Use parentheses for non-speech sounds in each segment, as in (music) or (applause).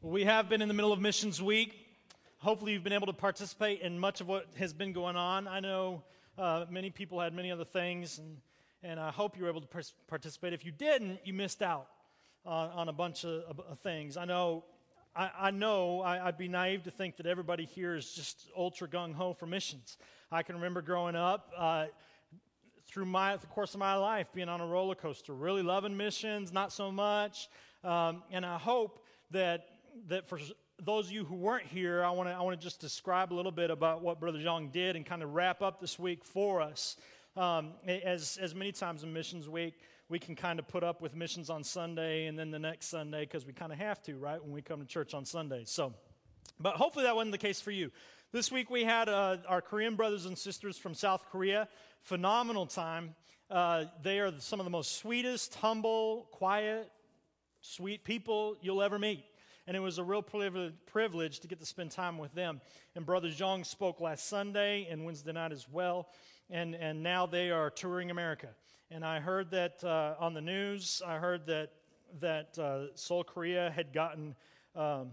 We have been in the middle of Missions Week. Hopefully, you've been able to participate in much of what has been going on. I know uh, many people had many other things, and, and I hope you were able to participate. If you didn't, you missed out on a bunch of, of, things. I know, I, I know I, would be naive to think that everybody here is just ultra gung ho for missions. I can remember growing up. Uh, through my, the course of my life, being on a roller coaster, really loving missions, not so much. Um, and I hope that that for those of you who weren't here, I want to I want to just describe a little bit about what Brother Zhang did and kind of wrap up this week for us. Um, as as many times in Missions Week, we can kind of put up with missions on Sunday and then the next Sunday because we kind of have to, right? When we come to church on Sunday. So, but hopefully that wasn't the case for you. This week we had uh, our Korean brothers and sisters from South Korea. Phenomenal time. Uh, they are some of the most sweetest, humble, quiet, sweet people you'll ever meet and it was a real privilege to get to spend time with them. And Brother Zhang spoke last Sunday and Wednesday night as well, and, and now they are touring America. And I heard that uh, on the news, I heard that, that uh, Seoul, Korea had gotten um,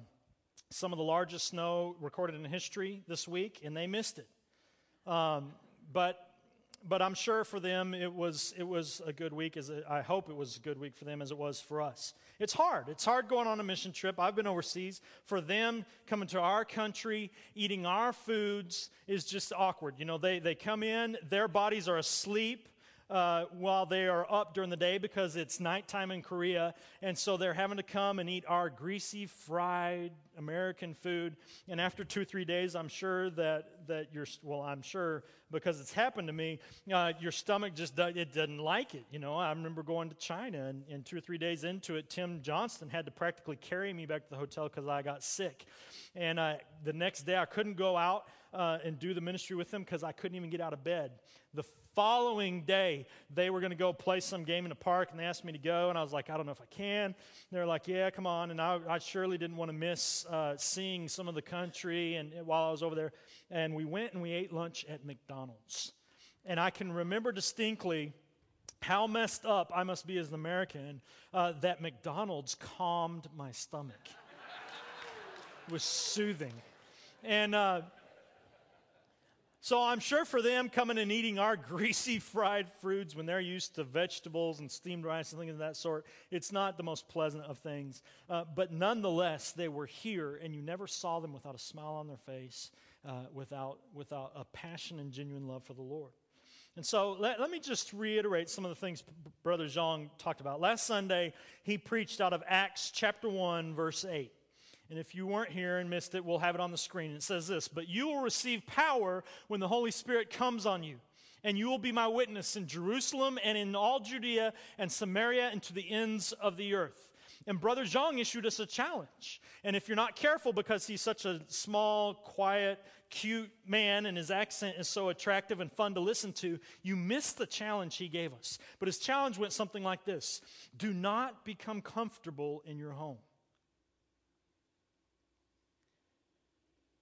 some of the largest snow recorded in history this week, and they missed it. Um, but but I'm sure for them it was it was a good week. As I hope it was a good week for them as it was for us. It's hard. It's hard going on a mission trip. I've been overseas. For them coming to our country, eating our foods is just awkward. You know, they they come in, their bodies are asleep uh, while they are up during the day because it's nighttime in Korea. And so they're having to come and eat our greasy, fried American food. And after two three days, I'm sure that, that you're, well, I'm sure because it's happened to me, uh, your stomach just it doesn't like it. You know, I remember going to China and, and two or three days into it, Tim Johnston had to practically carry me back to the hotel because I got sick. And the next day, I couldn't go out uh, and do the ministry with them because I couldn't even get out of bed. The following day, they were going to go play some game in the park, and they asked me to go, and I was like, I don't know if I can. They're like, Yeah, come on. And I, I surely didn't want to miss uh, seeing some of the country. And while I was over there, and we went and we ate lunch at McDonald's. And I can remember distinctly how messed up I must be as an American uh, that McDonald's calmed my stomach. it was soothing. And uh, so I'm sure for them coming and eating our (laughs) greasy fried foods when they're used to vegetables and steamed rice and things of that sort, it's not the most pleasant of things. Uh, but nonetheless, they were here, and you never saw them without a smile on their face, uh, without, without a passion and genuine love for the Lord. And so let, let me just reiterate some of the things Brother Zhang talked about. Last Sunday, he preached out of Acts chapter 1, verse 8. And if you weren't here and missed it, we'll have it on the screen. It says this But you will receive power when the Holy Spirit comes on you. And you will be my witness in Jerusalem and in all Judea and Samaria and to the ends of the earth. And Brother Zhang issued us a challenge. And if you're not careful because he's such a small, quiet, cute man and his accent is so attractive and fun to listen to, you miss the challenge he gave us. But his challenge went something like this Do not become comfortable in your home.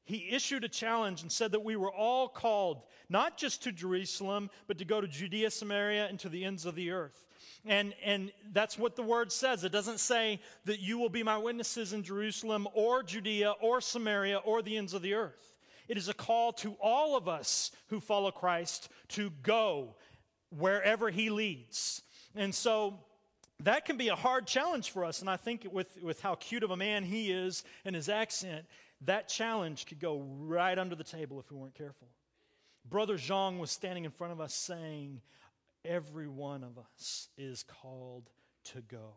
He issued a challenge and said that we were all called not just to Jerusalem, but to go to Judea, Samaria, and to the ends of the earth. And, and that's what the word says. It doesn't say that you will be my witnesses in Jerusalem or Judea or Samaria or the ends of the earth. It is a call to all of us who follow Christ to go wherever he leads. And so that can be a hard challenge for us. And I think with, with how cute of a man he is and his accent, that challenge could go right under the table if we weren't careful. Brother Zhang was standing in front of us saying, Every one of us is called to go.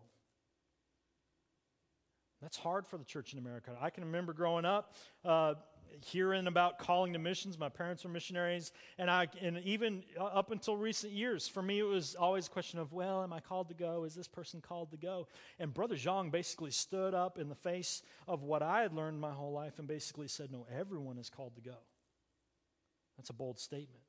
That's hard for the church in America. I can remember growing up, uh, hearing about calling to missions. My parents were missionaries, and I, and even uh, up until recent years, for me, it was always a question of, well, am I called to go? Is this person called to go? And Brother Zhang basically stood up in the face of what I had learned my whole life and basically said, no, everyone is called to go. That's a bold statement.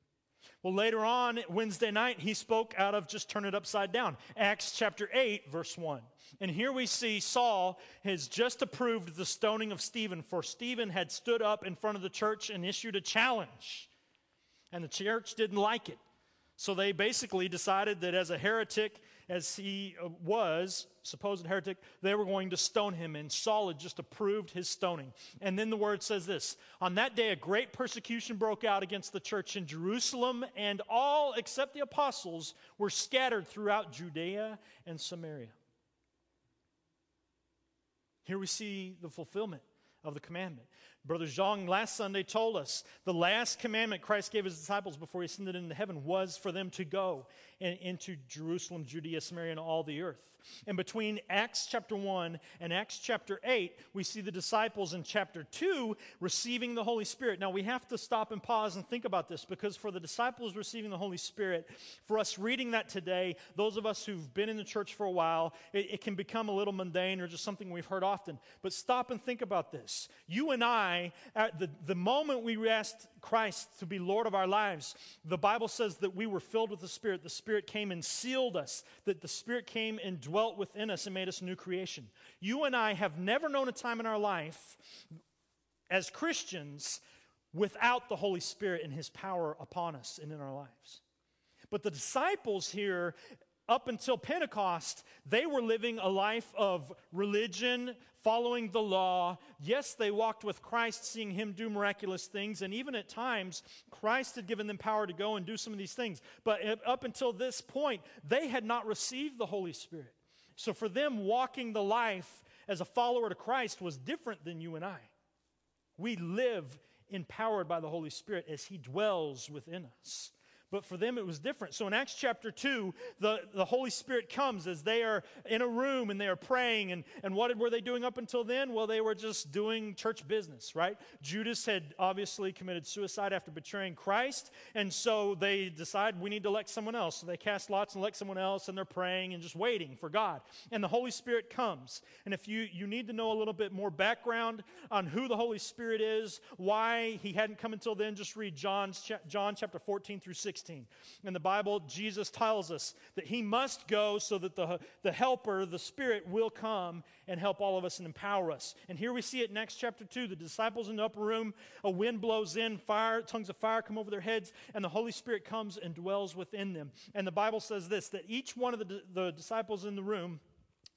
Well, later on, Wednesday night, he spoke out of just turn it upside down. Acts chapter 8, verse 1. And here we see Saul has just approved the stoning of Stephen, for Stephen had stood up in front of the church and issued a challenge. And the church didn't like it. So they basically decided that as a heretic as he uh, was, supposed heretic, they were going to stone him, and Saul had just approved his stoning. And then the word says this On that day, a great persecution broke out against the church in Jerusalem, and all except the apostles were scattered throughout Judea and Samaria. Here we see the fulfillment of the commandment. Brother Zhang last Sunday told us the last commandment Christ gave his disciples before he ascended into heaven was for them to go into Jerusalem, Judea, Samaria, and all the earth. And between Acts chapter 1 and Acts chapter 8, we see the disciples in chapter 2 receiving the Holy Spirit. Now, we have to stop and pause and think about this because for the disciples receiving the Holy Spirit, for us reading that today, those of us who've been in the church for a while, it, it can become a little mundane or just something we've heard often. But stop and think about this. You and I, at the, the moment we asked Christ to be Lord of our lives, the Bible says that we were filled with the Spirit. The Spirit came and sealed us, that the Spirit came and dwelt within us and made us new creation. You and I have never known a time in our life as Christians without the Holy Spirit and His power upon us and in our lives. But the disciples here up until Pentecost, they were living a life of religion, following the law. Yes, they walked with Christ, seeing him do miraculous things, and even at times, Christ had given them power to go and do some of these things. But up until this point, they had not received the Holy Spirit. So for them, walking the life as a follower to Christ was different than you and I. We live empowered by the Holy Spirit as he dwells within us. But for them, it was different. So in Acts chapter 2, the, the Holy Spirit comes as they are in a room and they are praying. And, and what were they doing up until then? Well, they were just doing church business, right? Judas had obviously committed suicide after betraying Christ. And so they decide we need to elect someone else. So they cast lots and elect someone else, and they're praying and just waiting for God. And the Holy Spirit comes. And if you, you need to know a little bit more background on who the Holy Spirit is, why he hadn't come until then, just read John's, John chapter 14 through 16. 16. In the Bible, Jesus tells us that he must go so that the, the helper, the Spirit, will come and help all of us and empower us. And here we see it next chapter 2. The disciples in the upper room, a wind blows in, fire, tongues of fire come over their heads, and the Holy Spirit comes and dwells within them. And the Bible says this that each one of the, the disciples in the room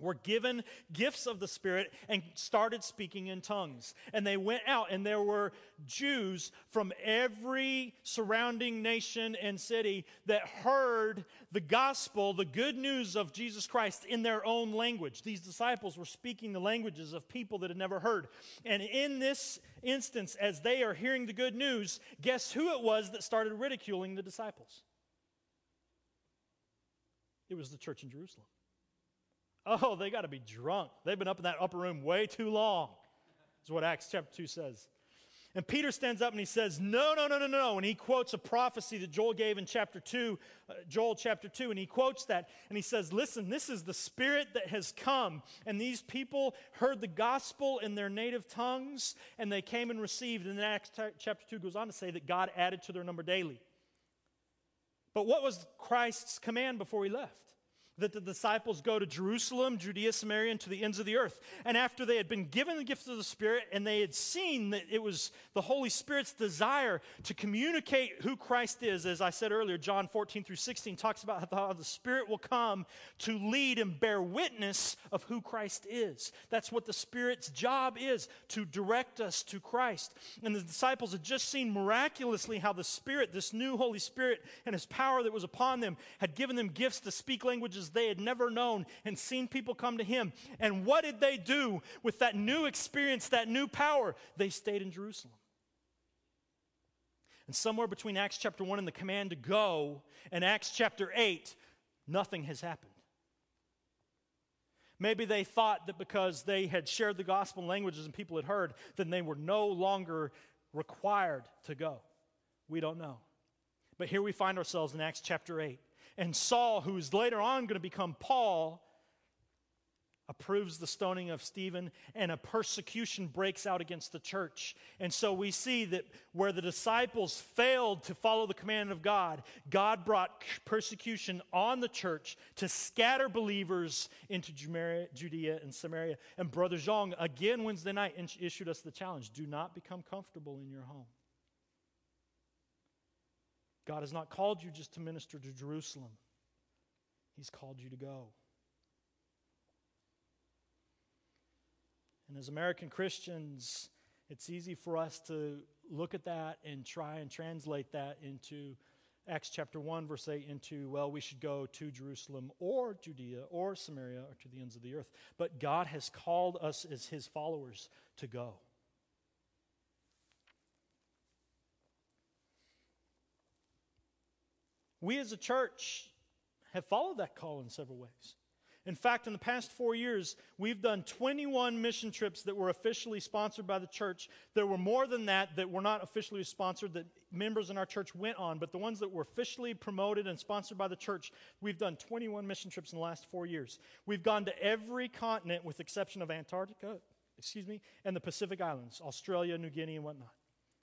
were given gifts of the Spirit and started speaking in tongues. And they went out, and there were Jews from every surrounding nation and city that heard the gospel, the good news of Jesus Christ in their own language. These disciples were speaking the languages of people that had never heard. And in this instance, as they are hearing the good news, guess who it was that started ridiculing the disciples? It was the church in Jerusalem. Oh, they got to be drunk. They've been up in that upper room way too long, is what Acts chapter 2 says. And Peter stands up and he says, No, no, no, no, no. And he quotes a prophecy that Joel gave in chapter 2, uh, Joel chapter 2. And he quotes that and he says, Listen, this is the Spirit that has come. And these people heard the gospel in their native tongues and they came and received. And then Acts t- chapter 2 goes on to say that God added to their number daily. But what was Christ's command before he left? That the disciples go to Jerusalem, Judea, Samaria, and to the ends of the earth. And after they had been given the gift of the Spirit and they had seen that it was the Holy Spirit's desire to communicate who Christ is, as I said earlier, John 14 through 16 talks about how the Spirit will come to lead and bear witness of who Christ is. That's what the Spirit's job is, to direct us to Christ. And the disciples had just seen miraculously how the Spirit, this new Holy Spirit, and His power that was upon them, had given them gifts to speak languages they had never known and seen people come to him. And what did they do with that new experience, that new power? They stayed in Jerusalem. And somewhere between Acts chapter 1 and the command to go and Acts chapter 8, nothing has happened. Maybe they thought that because they had shared the gospel languages and people had heard, then they were no longer required to go. We don't know. But here we find ourselves in Acts chapter 8. And Saul, who is later on going to become Paul, approves the stoning of Stephen, and a persecution breaks out against the church. And so we see that where the disciples failed to follow the command of God, God brought persecution on the church to scatter believers into Judea and Samaria. And Brother Zhang, again Wednesday night, issued us the challenge do not become comfortable in your home. God has not called you just to minister to Jerusalem. He's called you to go. And as American Christians, it's easy for us to look at that and try and translate that into Acts chapter 1, verse 8, into, well, we should go to Jerusalem or Judea or Samaria or to the ends of the earth. But God has called us as his followers to go. We as a church have followed that call in several ways. In fact, in the past four years, we've done 21 mission trips that were officially sponsored by the church. There were more than that that were not officially sponsored that members in our church went on, but the ones that were officially promoted and sponsored by the church, we've done 21 mission trips in the last four years. We've gone to every continent with exception of Antarctica, excuse me, and the Pacific Islands, Australia, New Guinea, and whatnot.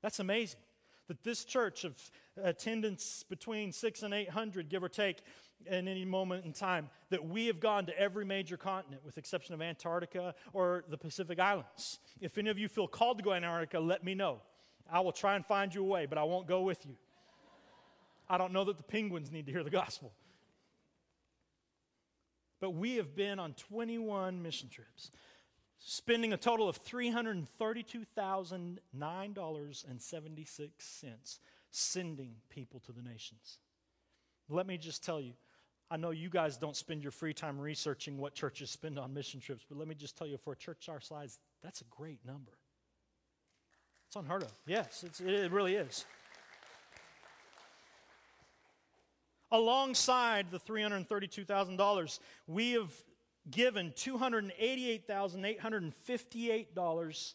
That's amazing. That this church of attendance between six and 800, give or take, in any moment in time that we have gone to every major continent with exception of Antarctica or the Pacific Islands. If any of you feel called to go to Antarctica, let me know. I will try and find you a way, but I won't go with you. I don't know that the penguins need to hear the gospel. But we have been on 21 mission trips, spending a total of $332,009.76 sending people to the nations. Let me just tell you, I know you guys don't spend your free time researching what churches spend on mission trips, but let me just tell you for a church our size, that's a great number. It's unheard of. Yes, it really is. Alongside the $332,000, we have given $288,858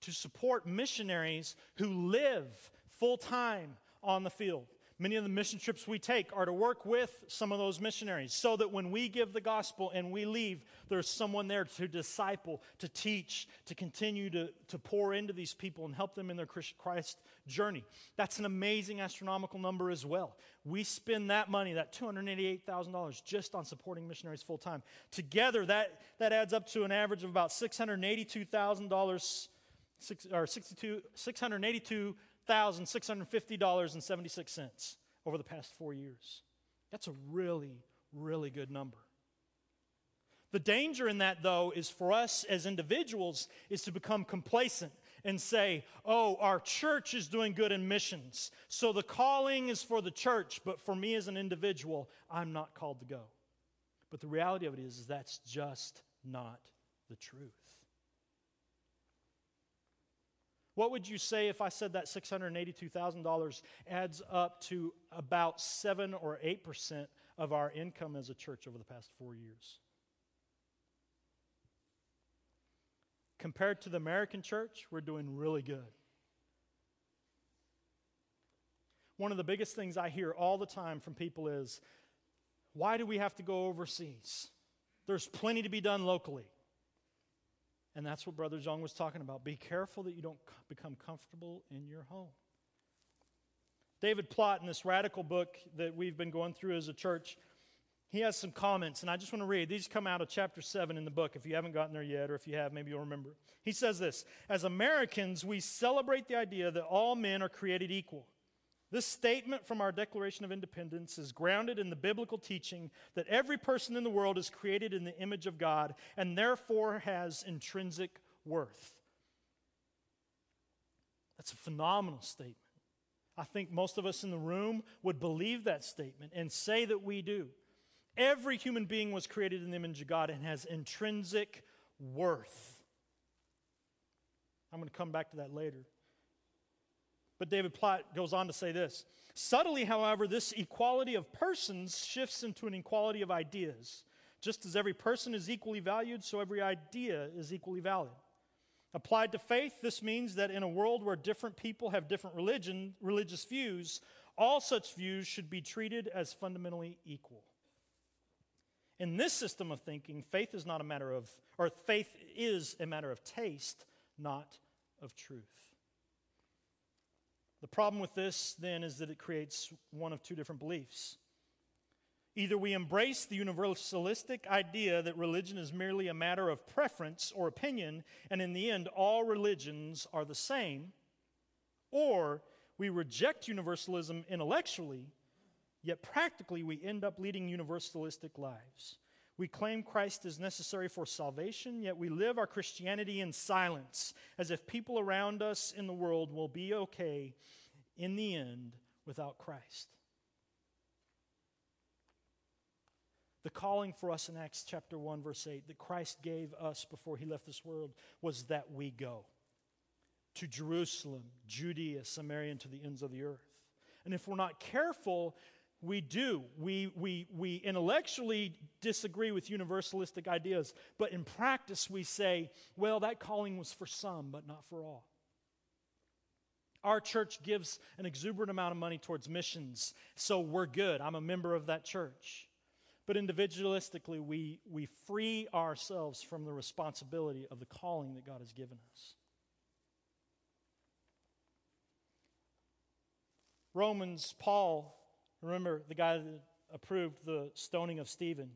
to support missionaries who live full time on the field. Many of the mission trips we take are to work with some of those missionaries so that when we give the gospel and we leave, there's someone there to disciple, to teach, to continue to, to pour into these people and help them in their Christ journey. That's an amazing astronomical number as well. We spend that money, that $288,000, just on supporting missionaries full time. Together, that, that adds up to an average of about $682,000, six, or 62, 682 $1,650.76 over the past four years. That's a really, really good number. The danger in that, though, is for us as individuals is to become complacent and say, oh, our church is doing good in missions. So the calling is for the church, but for me as an individual, I'm not called to go. But the reality of it is, is that's just not the truth. What would you say if I said that $682,000 adds up to about 7 or 8% of our income as a church over the past four years? Compared to the American church, we're doing really good. One of the biggest things I hear all the time from people is why do we have to go overseas? There's plenty to be done locally. And that's what Brother Zhang was talking about. Be careful that you don't become comfortable in your home. David Platt, in this radical book that we've been going through as a church, he has some comments, and I just want to read. These come out of chapter 7 in the book. If you haven't gotten there yet, or if you have, maybe you'll remember. He says this As Americans, we celebrate the idea that all men are created equal. This statement from our Declaration of Independence is grounded in the biblical teaching that every person in the world is created in the image of God and therefore has intrinsic worth. That's a phenomenal statement. I think most of us in the room would believe that statement and say that we do. Every human being was created in the image of God and has intrinsic worth. I'm going to come back to that later. But David Platt goes on to say this Subtly, however, this equality of persons shifts into an equality of ideas. Just as every person is equally valued, so every idea is equally valid. Applied to faith, this means that in a world where different people have different religion, religious views, all such views should be treated as fundamentally equal. In this system of thinking, faith is not a matter of, or faith is a matter of taste, not of truth. The problem with this, then, is that it creates one of two different beliefs. Either we embrace the universalistic idea that religion is merely a matter of preference or opinion, and in the end, all religions are the same, or we reject universalism intellectually, Yet practically, we end up leading universalistic lives. We claim Christ is necessary for salvation, yet we live our Christianity in silence, as if people around us in the world will be okay in the end without Christ. The calling for us in Acts chapter 1, verse 8, that Christ gave us before he left this world was that we go to Jerusalem, Judea, Samaria, and to the ends of the earth. And if we're not careful, we do. We, we, we intellectually disagree with universalistic ideas, but in practice, we say, well, that calling was for some, but not for all. Our church gives an exuberant amount of money towards missions, so we're good. I'm a member of that church. But individualistically, we, we free ourselves from the responsibility of the calling that God has given us. Romans, Paul, remember the guy that approved the stoning of Stephen,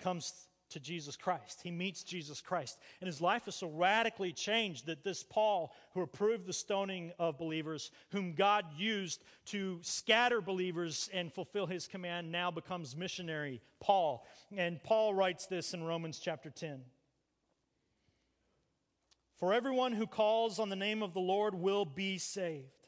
comes to Jesus Christ. He meets Jesus Christ. And his life is so radically changed that this Paul, who approved the stoning of believers, whom God used to scatter believers and fulfill his command, now becomes missionary Paul. And Paul writes this in Romans chapter 10. For everyone who calls on the name of the Lord will be saved.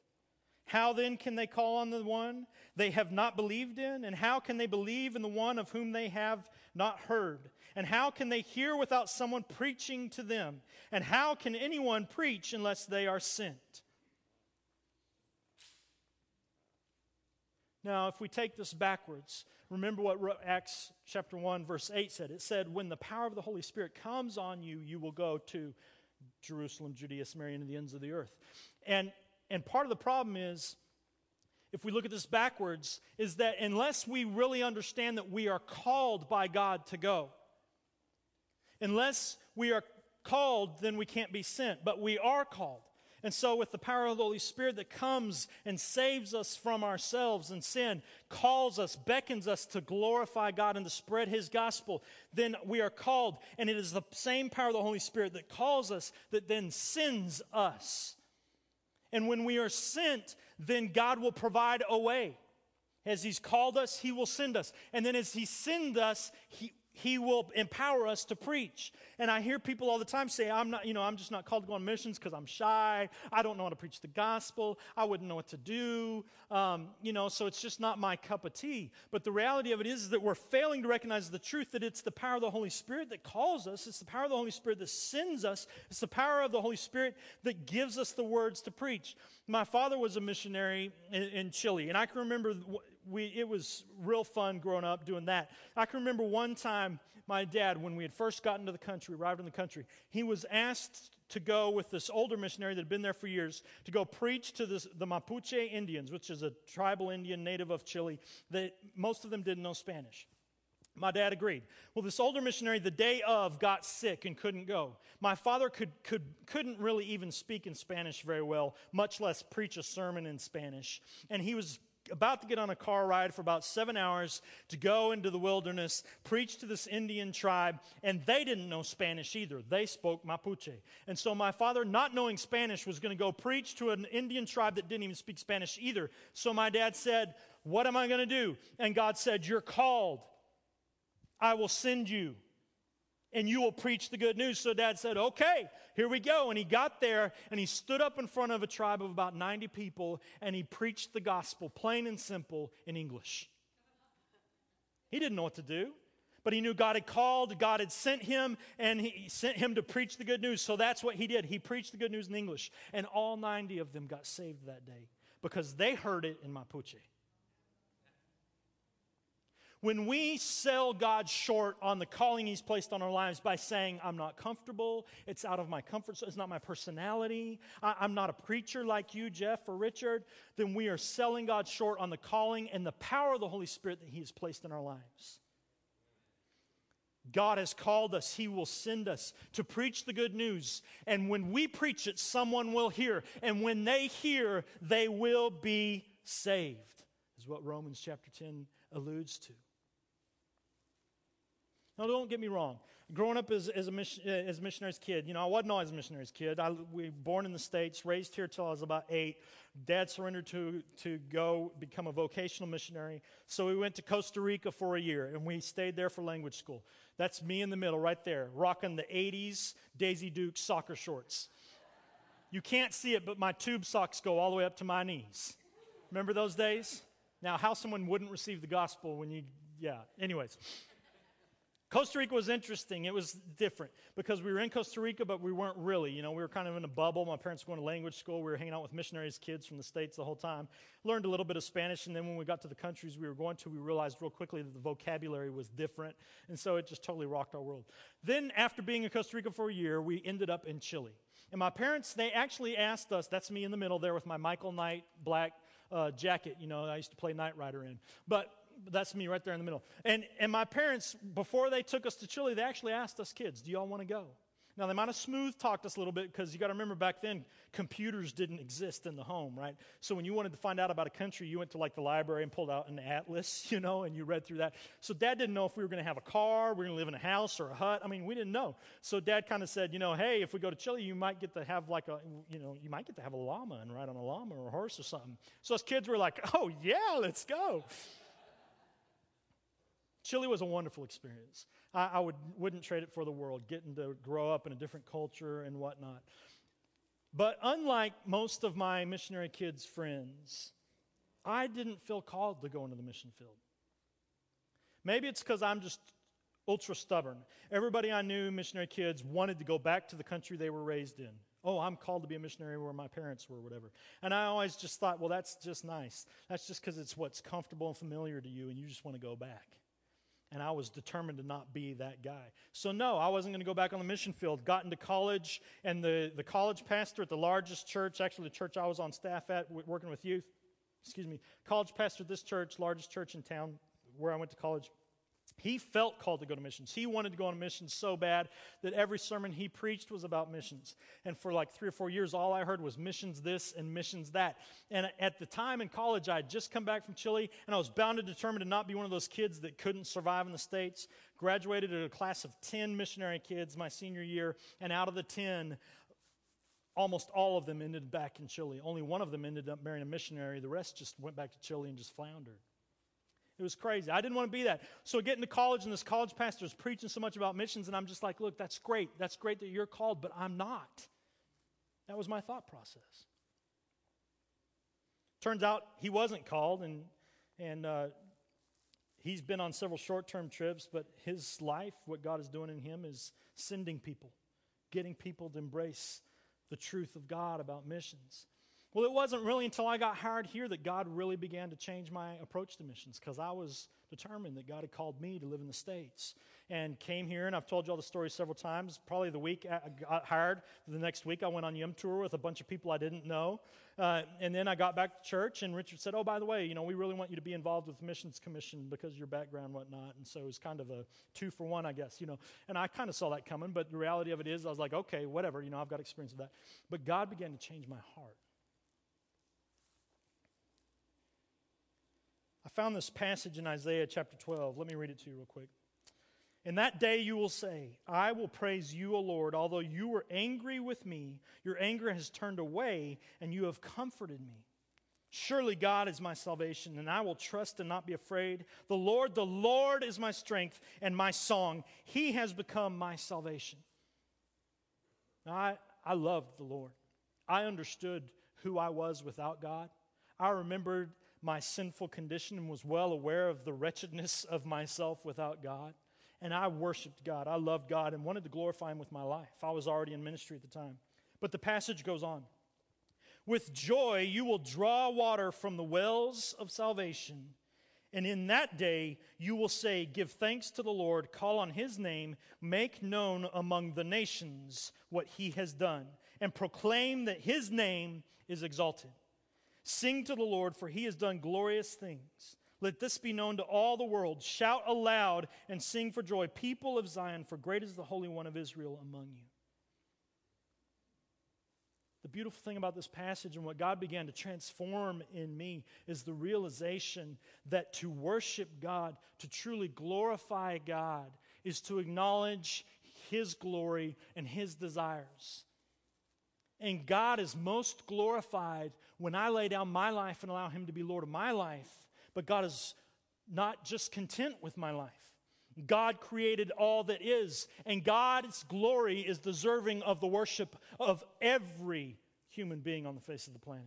How then can they call on the one they have not believed in? And how can they believe in the one of whom they have not heard? And how can they hear without someone preaching to them? And how can anyone preach unless they are sent? Now, if we take this backwards, remember what Acts chapter 1, verse 8 said. It said, When the power of the Holy Spirit comes on you, you will go to Jerusalem, Judea, Samaria, and the ends of the earth. And, and part of the problem is, if we look at this backwards, is that unless we really understand that we are called by God to go, Unless we are called, then we can't be sent, but we are called. And so, with the power of the Holy Spirit that comes and saves us from ourselves and sin, calls us, beckons us to glorify God and to spread His gospel, then we are called. And it is the same power of the Holy Spirit that calls us that then sends us. And when we are sent, then God will provide a way. As He's called us, He will send us. And then as He sends us, He he will empower us to preach. And I hear people all the time say, I'm not, you know, I'm just not called to go on missions because I'm shy. I don't know how to preach the gospel. I wouldn't know what to do. Um, you know, so it's just not my cup of tea. But the reality of it is, is that we're failing to recognize the truth that it's the power of the Holy Spirit that calls us. It's the power of the Holy Spirit that sends us. It's the power of the Holy Spirit that gives us the words to preach. My father was a missionary in, in Chile, and I can remember we, it was real fun growing up doing that. I can remember one time my dad, when we had first gotten to the country, arrived in the country, he was asked to go with this older missionary that had been there for years to go preach to this, the Mapuche Indians, which is a tribal Indian native of Chile, that most of them didn't know Spanish. My dad agreed. Well, this older missionary, the day of, got sick and couldn't go. My father could, could, couldn't really even speak in Spanish very well, much less preach a sermon in Spanish. And he was about to get on a car ride for about seven hours to go into the wilderness, preach to this Indian tribe, and they didn't know Spanish either. They spoke Mapuche. And so my father, not knowing Spanish, was going to go preach to an Indian tribe that didn't even speak Spanish either. So my dad said, What am I going to do? And God said, You're called. I will send you and you will preach the good news. So dad said, Okay, here we go. And he got there and he stood up in front of a tribe of about 90 people and he preached the gospel, plain and simple, in English. He didn't know what to do, but he knew God had called, God had sent him, and he sent him to preach the good news. So that's what he did. He preached the good news in English. And all 90 of them got saved that day because they heard it in Mapuche. When we sell God short on the calling He's placed on our lives by saying, I'm not comfortable, it's out of my comfort zone, it's not my personality, I, am not a preacher like you, Jeff or Richard, then we are selling God short on the calling and the power of the Holy Spirit that He has placed in our lives. God has called us, He will send us to preach the good news. And when we preach it, someone will hear. And when they hear, they will be saved, is what Romans chapter 10 alludes to. Now, don't get me wrong. growing up as, as, a mission, uh, as a missionary's kid, you know, I wasn't always a missionary's kid. I we born in the States, raised here till I was about eight. Dad surrendered to, to go become a vocational missionary. So we went to Costa Rica for a year, and we stayed there for language school. That's me in the middle right there, rocking the 80s Daisy Duke soccer shorts. You can't see it, but my tube socks go all the way up to my knees. Remember those days? Now, how someone wouldn't receive the gospel when you, yeah, anyways. Costa Rica was interesting. It was different because we were in Costa Rica, but we weren't really. You know, we were kind of in a bubble. My parents were going to language school. We were hanging out with missionaries' kids from the States the whole time. Learned a little bit of Spanish, and then when we got to the countries we were going to, we realized real quickly that the vocabulary was different. And so it just totally rocked our world. Then, after being in Costa Rica for a year, we ended up in Chile. And my parents, they actually asked us, that's me in the middle there with my Michael Knight black uh, jacket, you know, I used to play Knight Rider in. But that's me right there in the middle. And, and my parents, before they took us to Chile, they actually asked us kids, Do y'all want to go? Now, they might have smooth talked us a little bit because you got to remember back then, computers didn't exist in the home, right? So when you wanted to find out about a country, you went to like the library and pulled out an atlas, (laughs) you know, and you read through that. So dad didn't know if we were going to have a car, we are going to live in a house or a hut. I mean, we didn't know. So dad kind of said, you know, hey, if we go to Chile, you might get to have like a, you know, you might get to have a llama and ride on a llama or a horse or something. So us kids were like, oh, yeah, let's go. Chile was a wonderful experience. I, I, would, wouldn't trade it for the world, getting to grow up in a different culture and whatnot. But unlike most of my missionary kids' friends, I didn't feel called to go into the mission field. Maybe it's because I'm just ultra stubborn. Everybody I knew, missionary kids, wanted to go back to the country they were raised in. Oh, I'm called to be a missionary where my parents were, whatever. And I always just thought, well, that's just nice. That's just because it's what's comfortable and familiar to you, and you just want to go back. And I was determined to not be that guy. So, no, I wasn't going to go back on the mission field. Got into college, and the, the college pastor at the largest church, actually, the church I was on staff at, working with youth, excuse me, college pastor at this church, largest church in town where I went to college, he felt called to go to missions. He wanted to go on missions so bad that every sermon he preached was about missions. And for like three or four years, all I heard was missions this and missions that. And at the time in college, I had just come back from Chile, and I was bound and determined to not be one of those kids that couldn't survive in the States. Graduated at a class of 10 missionary kids my senior year, and out of the 10, almost all of them ended back in Chile. Only one of them ended up marrying a missionary. The rest just went back to Chile and just floundered. It was crazy. I didn't want to be that. So getting to college, and this college pastor is preaching so much about missions, and I'm just like, look, that's great. That's great that you're called, but I'm not. That was my thought process. Turns out he wasn't called, and, and uh, he's been on several short term trips, but his life, what God is doing in him, is sending people, getting people to embrace the truth of God about missions. Well, it wasn't really until I got hired here that God really began to change my approach to missions because I was determined that God had called me to live in the States and came here. And I've told you all the story several times. Probably the week I got hired, the next week I went on Yum Tour with a bunch of people I didn't know. Uh, and then I got back to church, and Richard said, Oh, by the way, you know, we really want you to be involved with the Missions Commission because of your background and whatnot. And so it was kind of a two for one, I guess, you know. And I kind of saw that coming, but the reality of it is, I was like, Okay, whatever, you know, I've got experience with that. But God began to change my heart. Found this passage in Isaiah chapter 12. Let me read it to you real quick. In that day you will say, I will praise you, O Lord, although you were angry with me, your anger has turned away, and you have comforted me. Surely God is my salvation, and I will trust and not be afraid. The Lord, the Lord is my strength and my song. He has become my salvation. I, I loved the Lord. I understood who I was without God. I remembered my sinful condition and was well aware of the wretchedness of myself without God. And I worshiped God. I loved God and wanted to glorify Him with my life. I was already in ministry at the time. But the passage goes on With joy you will draw water from the wells of salvation. And in that day you will say, Give thanks to the Lord, call on His name, make known among the nations what He has done, and proclaim that His name is exalted. Sing to the Lord, for he has done glorious things. Let this be known to all the world. Shout aloud and sing for joy, people of Zion, for great is the Holy One of Israel among you. The beautiful thing about this passage and what God began to transform in me is the realization that to worship God, to truly glorify God, is to acknowledge His glory and His desires. And God is most glorified when I lay down my life and allow Him to be Lord of my life. But God is not just content with my life. God created all that is, and God's glory is deserving of the worship of every human being on the face of the planet.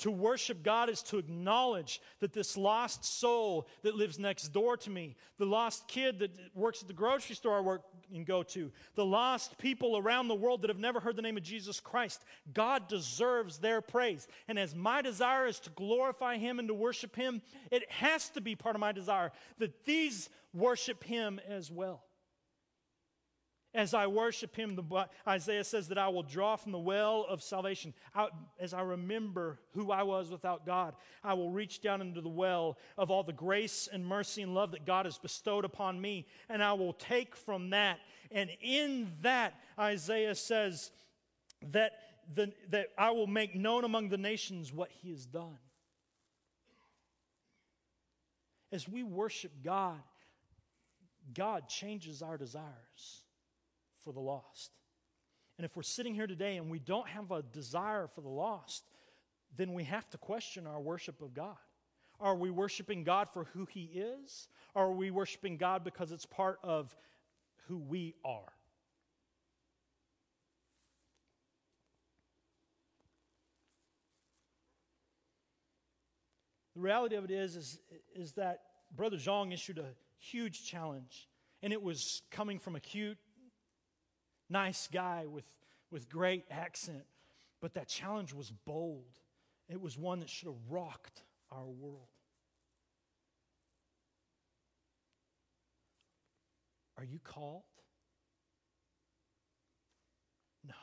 To worship God is to acknowledge that this lost soul that lives next door to me, the lost kid that works at the grocery store I work and go to, the lost people around the world that have never heard the name of Jesus Christ, God deserves their praise. And as my desire is to glorify Him and to worship Him, it has to be part of my desire that these worship Him as well. As I worship him, the, Isaiah says that I will draw from the well of salvation. I, as I remember who I was without God, I will reach down into the well of all the grace and mercy and love that God has bestowed upon me, and I will take from that. And in that, Isaiah says that, the, that I will make known among the nations what he has done. As we worship God, God changes our desires for the lost. And if we're sitting here today and we don't have a desire for the lost, then we have to question our worship of God. Are we worshiping God for who He is? Or are we worshiping God because it's part of who we are? The reality of it is, is, is that Brother Zhang issued a huge challenge, and it was coming from a cute nice guy with, with great accent. But that challenge was bold. It was one that should have rocked our world. Are you called? No.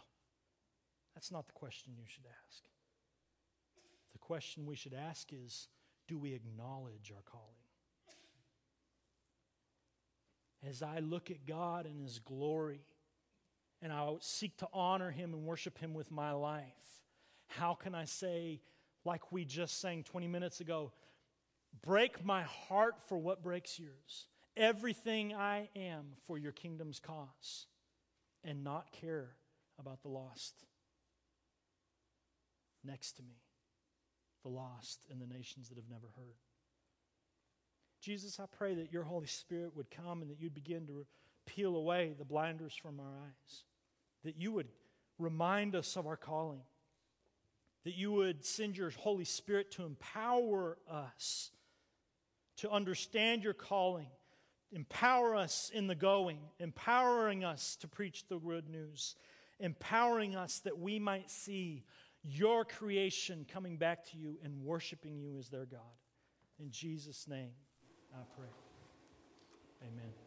That's not the question you should ask. The question we should ask is do we acknowledge our calling? As I look at God and His glory, and I'll seek to honor him and worship him with my life. How can I say, like we just sang 20 minutes ago, break my heart for what breaks yours? Everything I am for your kingdom's cause, and not care about the lost next to me, the lost in the nations that have never heard. Jesus, I pray that your Holy Spirit would come and that you'd begin to peel away the blinders from our eyes, that you would remind us of our calling, that you would send your Holy Spirit to empower us to understand your calling, empower us in the going, empowering us to preach the good news, empowering us that we might see your creation coming back to you and worshiping you as their God. In Jesus' name, I pray. Amen.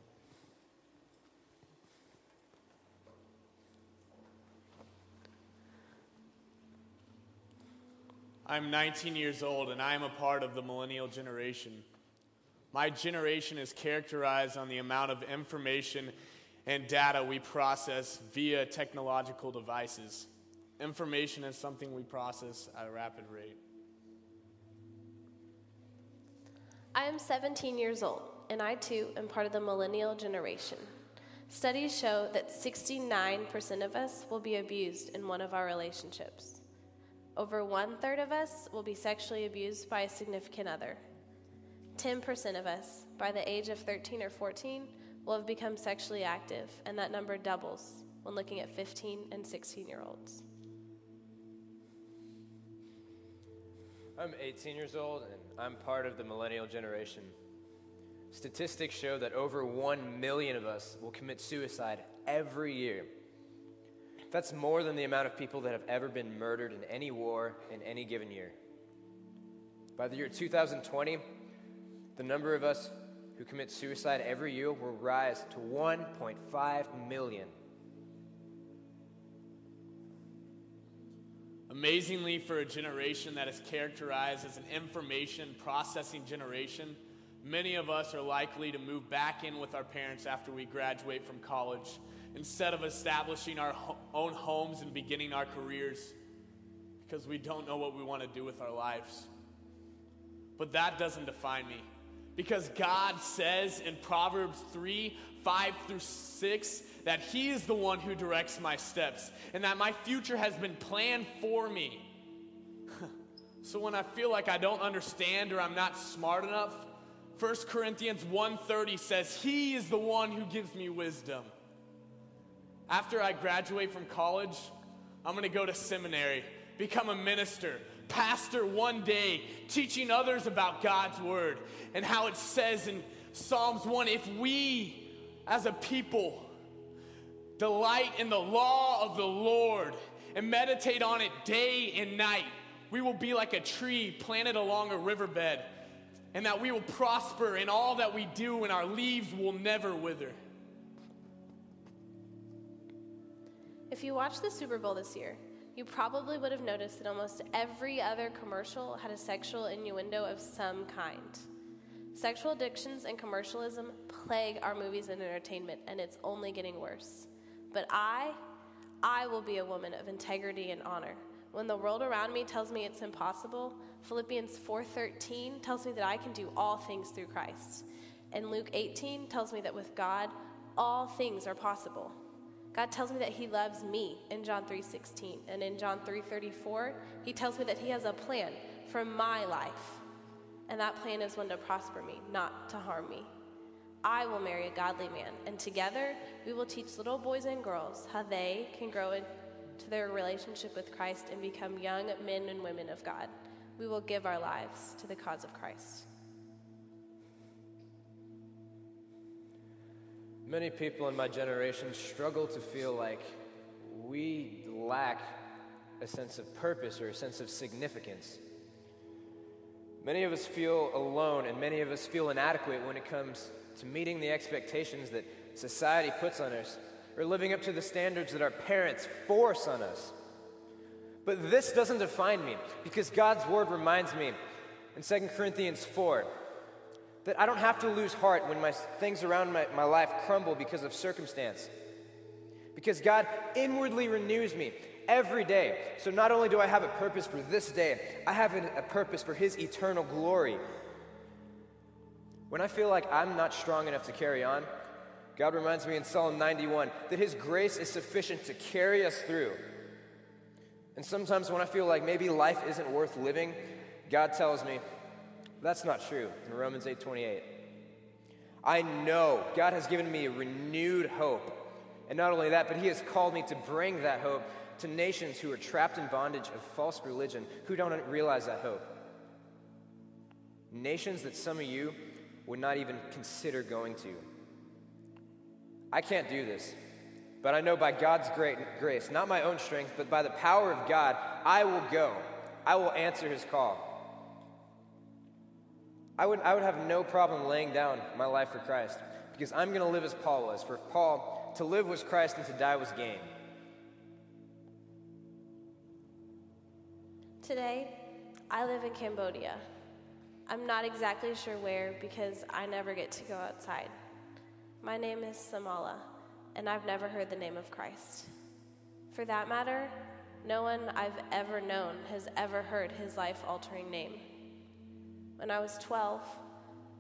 I'm 19 years old and I am a part of the millennial generation. My generation is characterized on the amount of information and data we process via technological devices. Information is something we process at a rapid rate. I am 17 years old, and I too am part of the millennial generation. Studies show that 69% of us will be abused in one of our relationships. Over one third of us will be sexually abused by a significant other. 10% of us, by the age of 13 or 14, will have become sexually active, and that number doubles when looking at 15 and 16 year olds. I'm 18 years old, and I'm part of the millennial generation. Statistics show that over 1 million of us will commit suicide every year. That's more than the amount of people that have ever been murdered in any war in any given year. By the year 2020, the number of us who commit suicide every year will rise to 1.5 million. Amazingly, for a generation that is characterized as an information processing generation, many of us are likely to move back in with our parents after we graduate from college instead of establishing our ho- own homes and beginning our careers because we don't know what we want to do with our lives. But that doesn't define me. Because God says in Proverbs 3 5 through 6 that He is the one who directs my steps and that my future has been planned for me. (laughs) so when I feel like I don't understand or I'm not smart enough, 1 Corinthians 1:30 says he is the one who gives me wisdom. After I graduate from college, I'm going to go to seminary, become a minister, pastor one day, teaching others about God's word and how it says in Psalms 1 if we as a people delight in the law of the Lord and meditate on it day and night, we will be like a tree planted along a riverbed and that we will prosper in all that we do, and our leaves will never wither. If you watched the Super Bowl this year, you probably would have noticed that almost every other commercial had a sexual innuendo of some kind. Sexual addictions and commercialism plague our movies and entertainment, and it's only getting worse. But I, I will be a woman of integrity and honor. When the world around me tells me it's impossible, Philippians 4:13 tells me that I can do all things through Christ. And Luke 18 tells me that with God, all things are possible. God tells me that he loves me in John 3:16, and in John 3:34, he tells me that he has a plan for my life. And that plan is one to prosper me, not to harm me. I will marry a godly man, and together we will teach little boys and girls how they can grow into their relationship with Christ and become young men and women of God we will give our lives to the cause of Christ. Many people in my generation struggle to feel like we lack a sense of purpose or a sense of significance. Many of us feel alone, and many of us feel inadequate when it comes to meeting the expectations that society puts on us or living up to the standards that our parents force on us. But this doesn't define me because God's word reminds me in 2 Corinthians 4 that I don't have to lose heart when my things around my, my life crumble because of circumstance. Because God inwardly renews me every day. So not only do I have a purpose for this day, I have a purpose for His eternal glory. When I feel like I'm not strong enough to carry on, God reminds me in Psalm 91 that His grace is sufficient to carry us through. And sometimes when I feel like maybe life isn't worth living, God tells me, that's not true in Romans 8:28. I know God has given me a renewed hope. And not only that, but he has called me to bring that hope to nations who are trapped in bondage of false religion, who don't realize that hope. Nations that some of you would not even consider going to. I can't do this. But I know by God's great grace, not my own strength, but by the power of God, I will go. I will answer his call. I would, I would have no problem laying down my life for Christ because I'm going to live as Paul was. For Paul, to live was Christ and to die was gain. Today, I live in Cambodia. I'm not exactly sure where because I never get to go outside. My name is Samala and I've never heard the name of Christ. For that matter, no one I've ever known has ever heard his life altering name. When I was 12,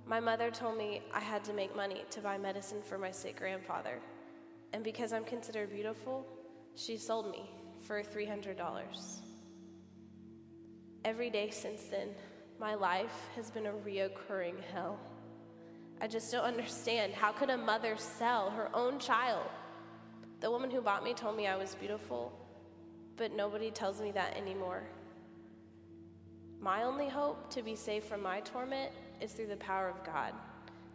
my mother told me I had to make money to buy medicine for my sick grandfather. And because I'm considered beautiful, she sold me for $300. Every day since then, my life has been a reoccurring hell. I just don't understand. How could a mother sell her own child? The woman who bought me told me I was beautiful, but nobody tells me that anymore. My only hope to be saved from my torment is through the power of God.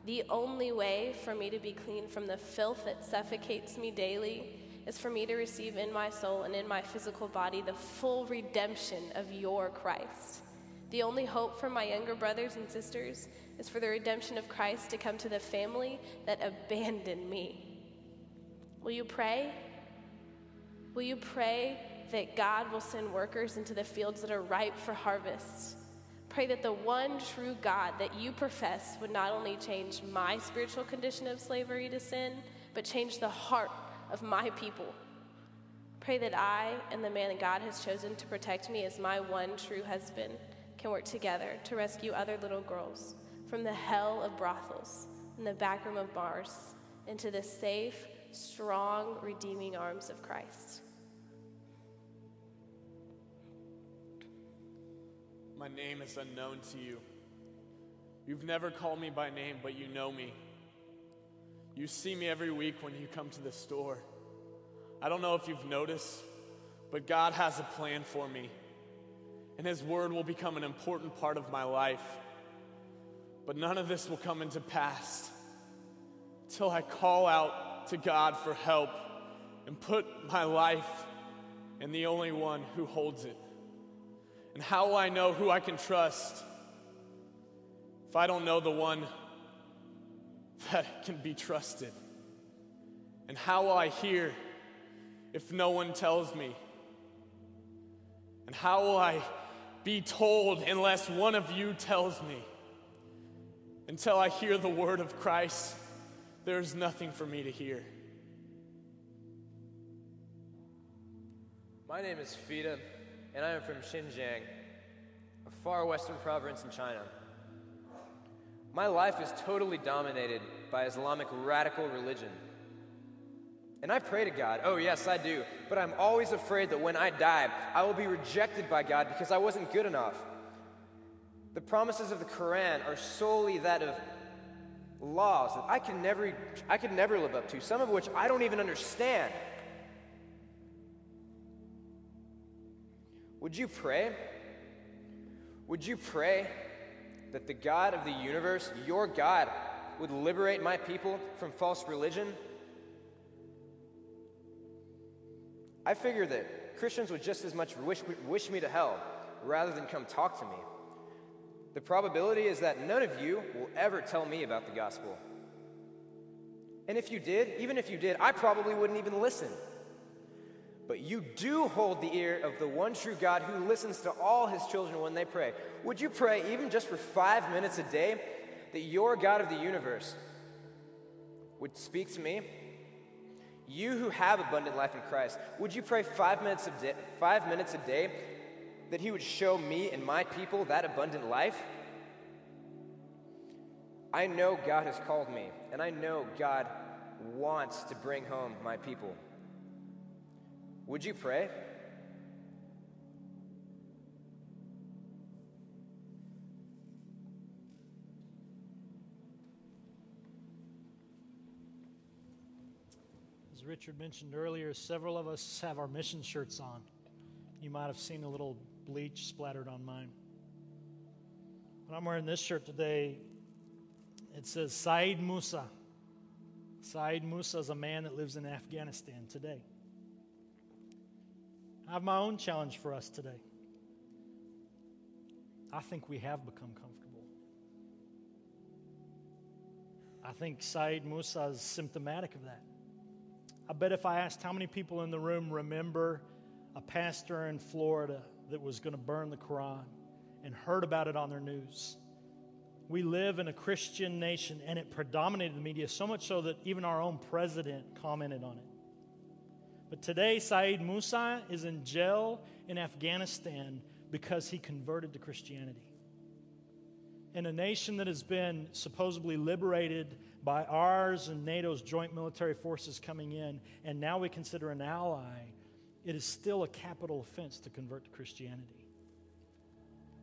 The only way for me to be clean from the filth that suffocates me daily is for me to receive in my soul and in my physical body the full redemption of your Christ. The only hope for my younger brothers and sisters is for the redemption of Christ to come to the family that abandoned me. Will you pray? Will you pray that God will send workers into the fields that are ripe for harvest? Pray that the one true God that you profess would not only change my spiritual condition of slavery to sin, but change the heart of my people. Pray that I and the man that God has chosen to protect me as my one true husband can work together to rescue other little girls from the hell of brothels and the backroom of bars into the safe, strong, redeeming arms of Christ. My name is unknown to you. You've never called me by name, but you know me. You see me every week when you come to the store. I don't know if you've noticed, but God has a plan for me, and His Word will become an important part of my life. But none of this will come into pass till I call out to God for help and put my life in the only one who holds it. And how will I know who I can trust if I don't know the one that can be trusted? And how will I hear if no one tells me? And how will I be told unless one of you tells me? Until I hear the word of Christ, there is nothing for me to hear. My name is Fida, and I am from Xinjiang, a far western province in China. My life is totally dominated by Islamic radical religion. And I pray to God, oh, yes, I do, but I'm always afraid that when I die, I will be rejected by God because I wasn't good enough. The promises of the Quran are solely that of laws that I can never I could never live up to, some of which I don't even understand. Would you pray? Would you pray that the God of the universe, your God, would liberate my people from false religion? I figure that Christians would just as much wish, wish me to hell rather than come talk to me. The probability is that none of you will ever tell me about the gospel. And if you did, even if you did, I probably wouldn't even listen. But you do hold the ear of the one true God who listens to all his children when they pray. Would you pray, even just for five minutes a day, that your God of the universe would speak to me? You who have abundant life in Christ, would you pray five minutes, a day, five minutes a day that He would show me and my people that abundant life? I know God has called me, and I know God wants to bring home my people. Would you pray? As Richard mentioned earlier, several of us have our mission shirts on. You might have seen a little bleach splattered on mine. But I'm wearing this shirt today. It says Saeed Musa. Saeed Musa is a man that lives in Afghanistan today. I have my own challenge for us today. I think we have become comfortable. I think Saeed Musa is symptomatic of that. I bet if I asked how many people in the room remember a pastor in Florida that was going to burn the Quran and heard about it on their news. We live in a Christian nation and it predominated the media so much so that even our own president commented on it. But today, Saeed Musa is in jail in Afghanistan because he converted to Christianity. In a nation that has been supposedly liberated by ours and NATO's joint military forces coming in, and now we consider an ally, it is still a capital offense to convert to Christianity.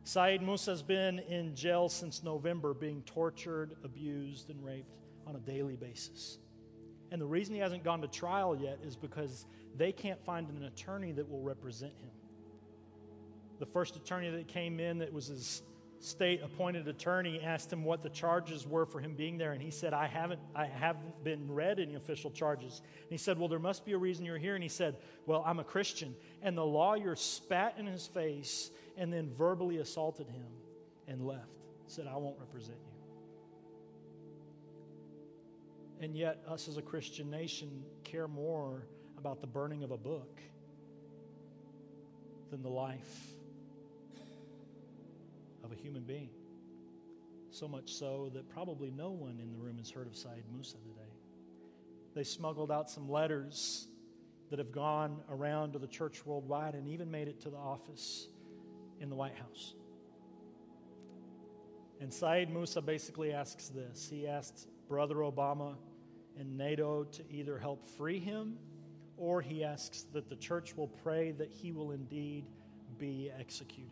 Saeed Musa has been in jail since November, being tortured, abused, and raped on a daily basis. And the reason he hasn't gone to trial yet is because they can't find an attorney that will represent him. The first attorney that came in, that was his state appointed attorney, asked him what the charges were for him being there, and he said, I haven't, I haven't been read any official charges. And he said, Well, there must be a reason you're here. And he said, Well, I'm a Christian. And the lawyer spat in his face and then verbally assaulted him and left. Said, I won't represent you. And yet, us as a Christian nation care more about the burning of a book than the life of a human being. So much so that probably no one in the room has heard of Saeed Musa today. They smuggled out some letters that have gone around to the church worldwide and even made it to the office in the White House. And Saeed Musa basically asks this He asked Brother Obama and NATO to either help free him or he asks that the church will pray that he will indeed be executed.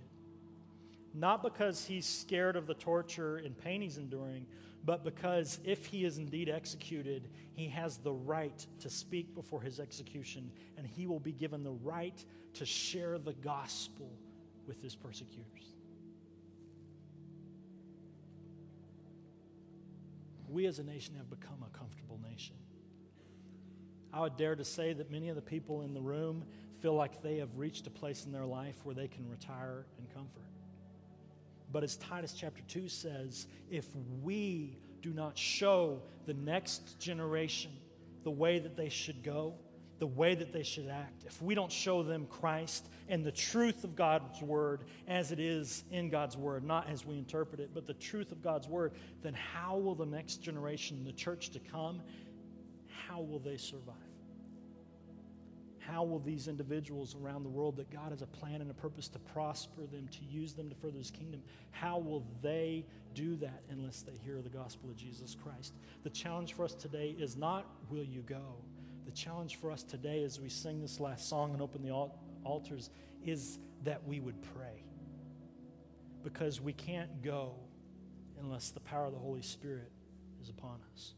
Not because he's scared of the torture and pain he's enduring, but because if he is indeed executed, he has the right to speak before his execution, and he will be given the right to share the gospel with his persecutors. We as a nation have become a comfortable nation. I would dare to say that many of the people in the room feel like they have reached a place in their life where they can retire in comfort. But as Titus chapter 2 says, if we do not show the next generation the way that they should go, the way that they should act, if we don't show them Christ and the truth of God's word as it is in God's word, not as we interpret it, but the truth of God's word, then how will the next generation, the church to come, how will they survive? How will these individuals around the world that God has a plan and a purpose to prosper them, to use them to further his kingdom, how will they do that unless they hear the gospel of Jesus Christ? The challenge for us today is not will you go? The challenge for us today as we sing this last song and open the altars is that we would pray. Because we can't go unless the power of the Holy Spirit is upon us.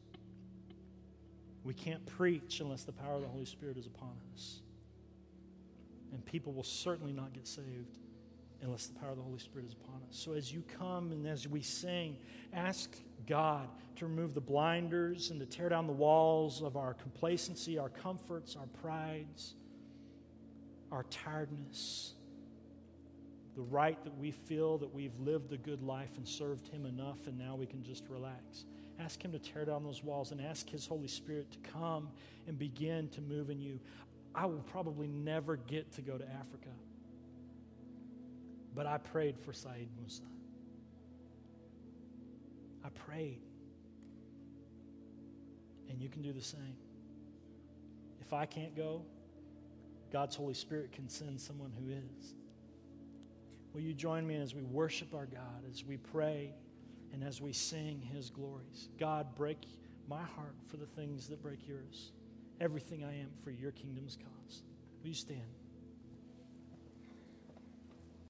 We can't preach unless the power of the Holy Spirit is upon us. And people will certainly not get saved unless the power of the Holy Spirit is upon us. So as you come and as we sing, ask God to remove the blinders and to tear down the walls of our complacency, our comforts, our prides, our tiredness, the right that we feel that we've lived a good life and served Him enough and now we can just relax. Ask Him to tear down those walls and ask His Holy Spirit to come and begin to move in you. I will probably never get to go to Africa, but I prayed for Saeed Musa. I prayed. And you can do the same. If I can't go, God's Holy Spirit can send someone who is. Will you join me as we worship our God, as we pray? and as we sing his glories. God, break my heart for the things that break yours. Everything I am for your kingdom's cause. Will you stand?